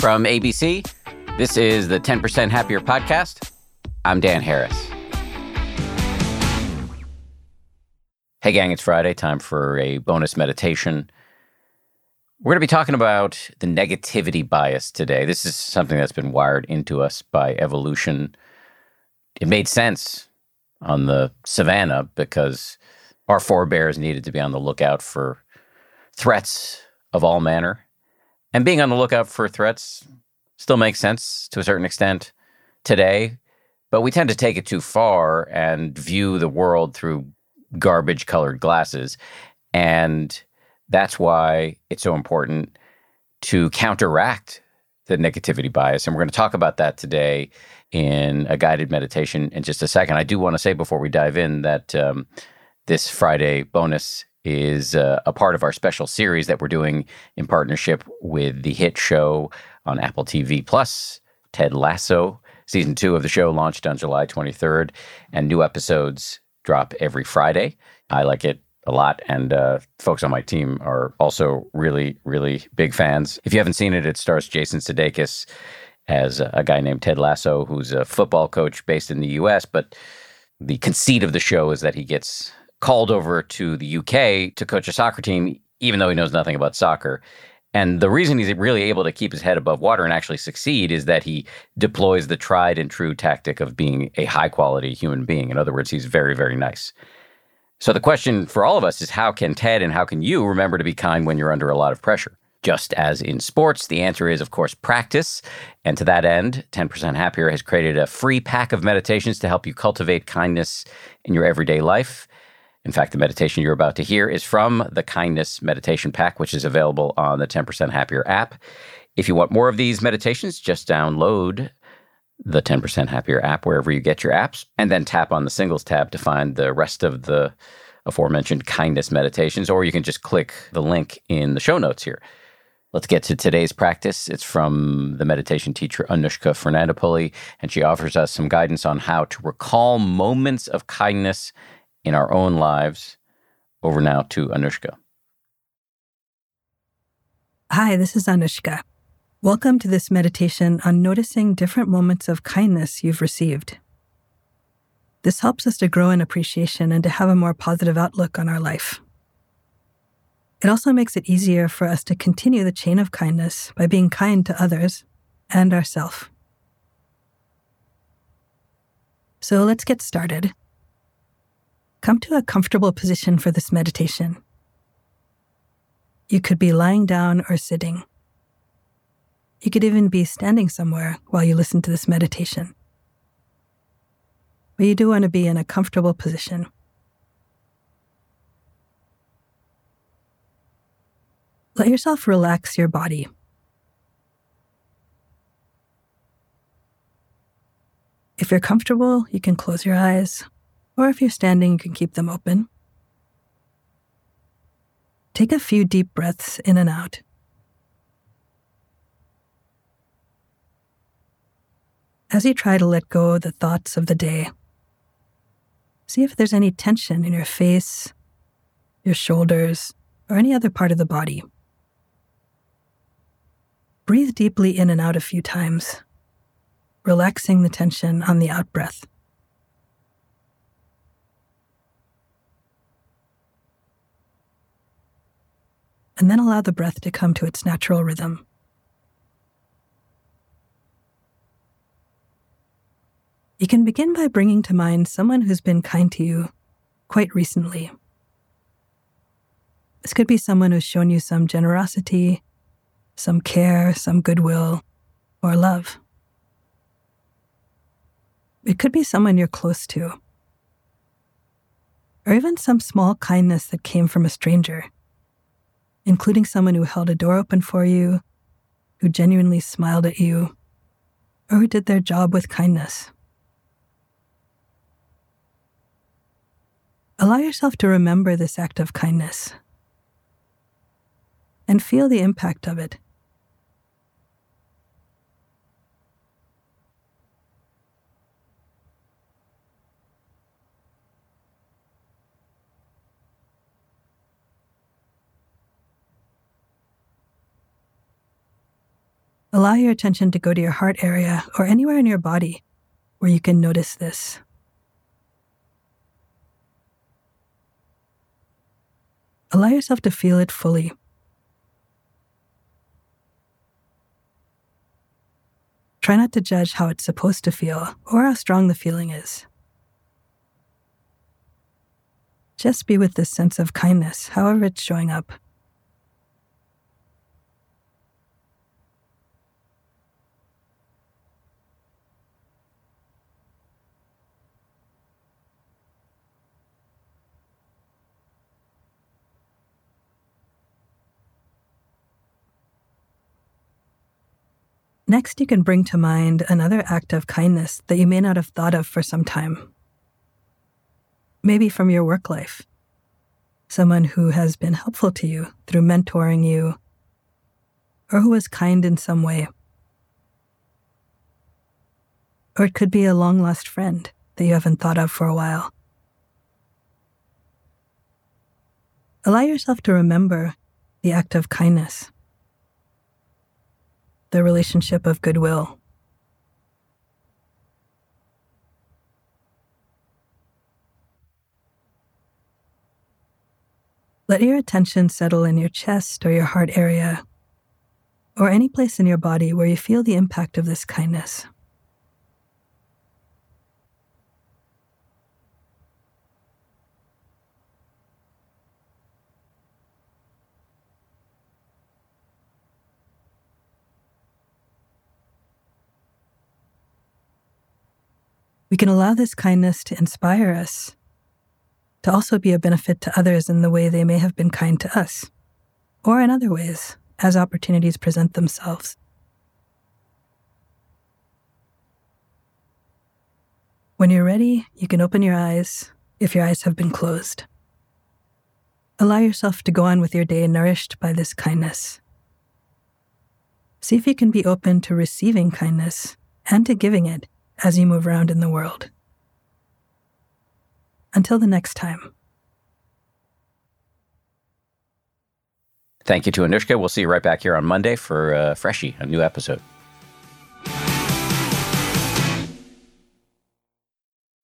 From ABC, this is the 10% Happier Podcast. I'm Dan Harris. Hey, gang, it's Friday. Time for a bonus meditation. We're going to be talking about the negativity bias today. This is something that's been wired into us by evolution. It made sense on the savannah because our forebears needed to be on the lookout for threats of all manner. And being on the lookout for threats still makes sense to a certain extent today, but we tend to take it too far and view the world through garbage colored glasses. And that's why it's so important to counteract the negativity bias. And we're going to talk about that today in a guided meditation in just a second. I do want to say before we dive in that um, this Friday bonus is uh, a part of our special series that we're doing in partnership with the hit show on Apple TV Plus, Ted Lasso. Season two of the show launched on July 23rd, and new episodes drop every Friday. I like it a lot, and uh, folks on my team are also really, really big fans. If you haven't seen it, it stars Jason Sudeikis as a guy named Ted Lasso, who's a football coach based in the U.S. But the conceit of the show is that he gets called over to the UK to coach a soccer team, even though he knows nothing about soccer. And the reason he's really able to keep his head above water and actually succeed is that he deploys the tried and true tactic of being a high quality human being. In other words, he's very, very nice. So the question for all of us is how can Ted and how can you remember to be kind when you're under a lot of pressure? Just as in sports, the answer is, of course, practice. And to that end, 10% Happier has created a free pack of meditations to help you cultivate kindness in your everyday life. In fact, the meditation you're about to hear is from the Kindness Meditation Pack, which is available on the 10% Happier app. If you want more of these meditations, just download the 10% Happier app wherever you get your apps, and then tap on the singles tab to find the rest of the aforementioned kindness meditations, or you can just click the link in the show notes here. Let's get to today's practice. It's from the meditation teacher Anushka Fernandopulle, and she offers us some guidance on how to recall moments of kindness in our own lives. Over now to Anushka. Hi, this is Anushka. Welcome to this meditation on noticing different moments of kindness you've received. This helps us to grow in appreciation and to have a more positive outlook on our life. It also makes it easier for us to continue the chain of kindness by being kind to others and ourselves. So let's get started. Come to a comfortable position for this meditation. You could be lying down or sitting. You could even be standing somewhere while you listen to this meditation. But you do want to be in a comfortable position. Let yourself relax your body. If you're comfortable, you can close your eyes or if you're standing, you can keep them open. Take a few deep breaths in and out. As you try to let go of the thoughts of the day, see if there's any tension in your face, your shoulders, or any other part of the body. Breathe deeply in and out a few times, relaxing the tension on the out breath. And then allow the breath to come to its natural rhythm. You can begin by bringing to mind someone who's been kind to you quite recently. This could be someone who's shown you some generosity, some care, some goodwill, or love. It could be someone you're close to, or even some small kindness that came from a stranger including someone who held a door open for you, who genuinely smiled at you, or who did their job with kindness. Allow yourself to remember this act of kindness and feel the impact of it. Allow your attention to go to your heart area or anywhere in your body where you can notice this. Allow yourself to feel it fully. Try not to judge how it's supposed to feel or how strong the feeling is. Just be with this sense of kindness, however it's showing up. Next, you can bring to mind another act of kindness that you may not have thought of for some time. Maybe from your work life. Someone who has been helpful to you through mentoring you, or who was kind in some way. Or it could be a long lost friend that you haven't thought of for a while. Allow yourself to remember the act of kindness the relationship of goodwill. Let your attention settle in your chest or your heart area, or any place in your body where you feel the impact of this kindness. We can allow this kindness to inspire us, to also be a benefit to others in the way they may have been kind to us, or in other ways as opportunities present themselves. When you're ready, you can open your eyes if your eyes have been closed. Allow yourself to go on with your day nourished by this kindness. See if you can be open to receiving kindness and to giving it as you move around in the world. Until the next time. Thank you to Anushka. We'll see you right back here on Monday for uh, Freshie, a new episode.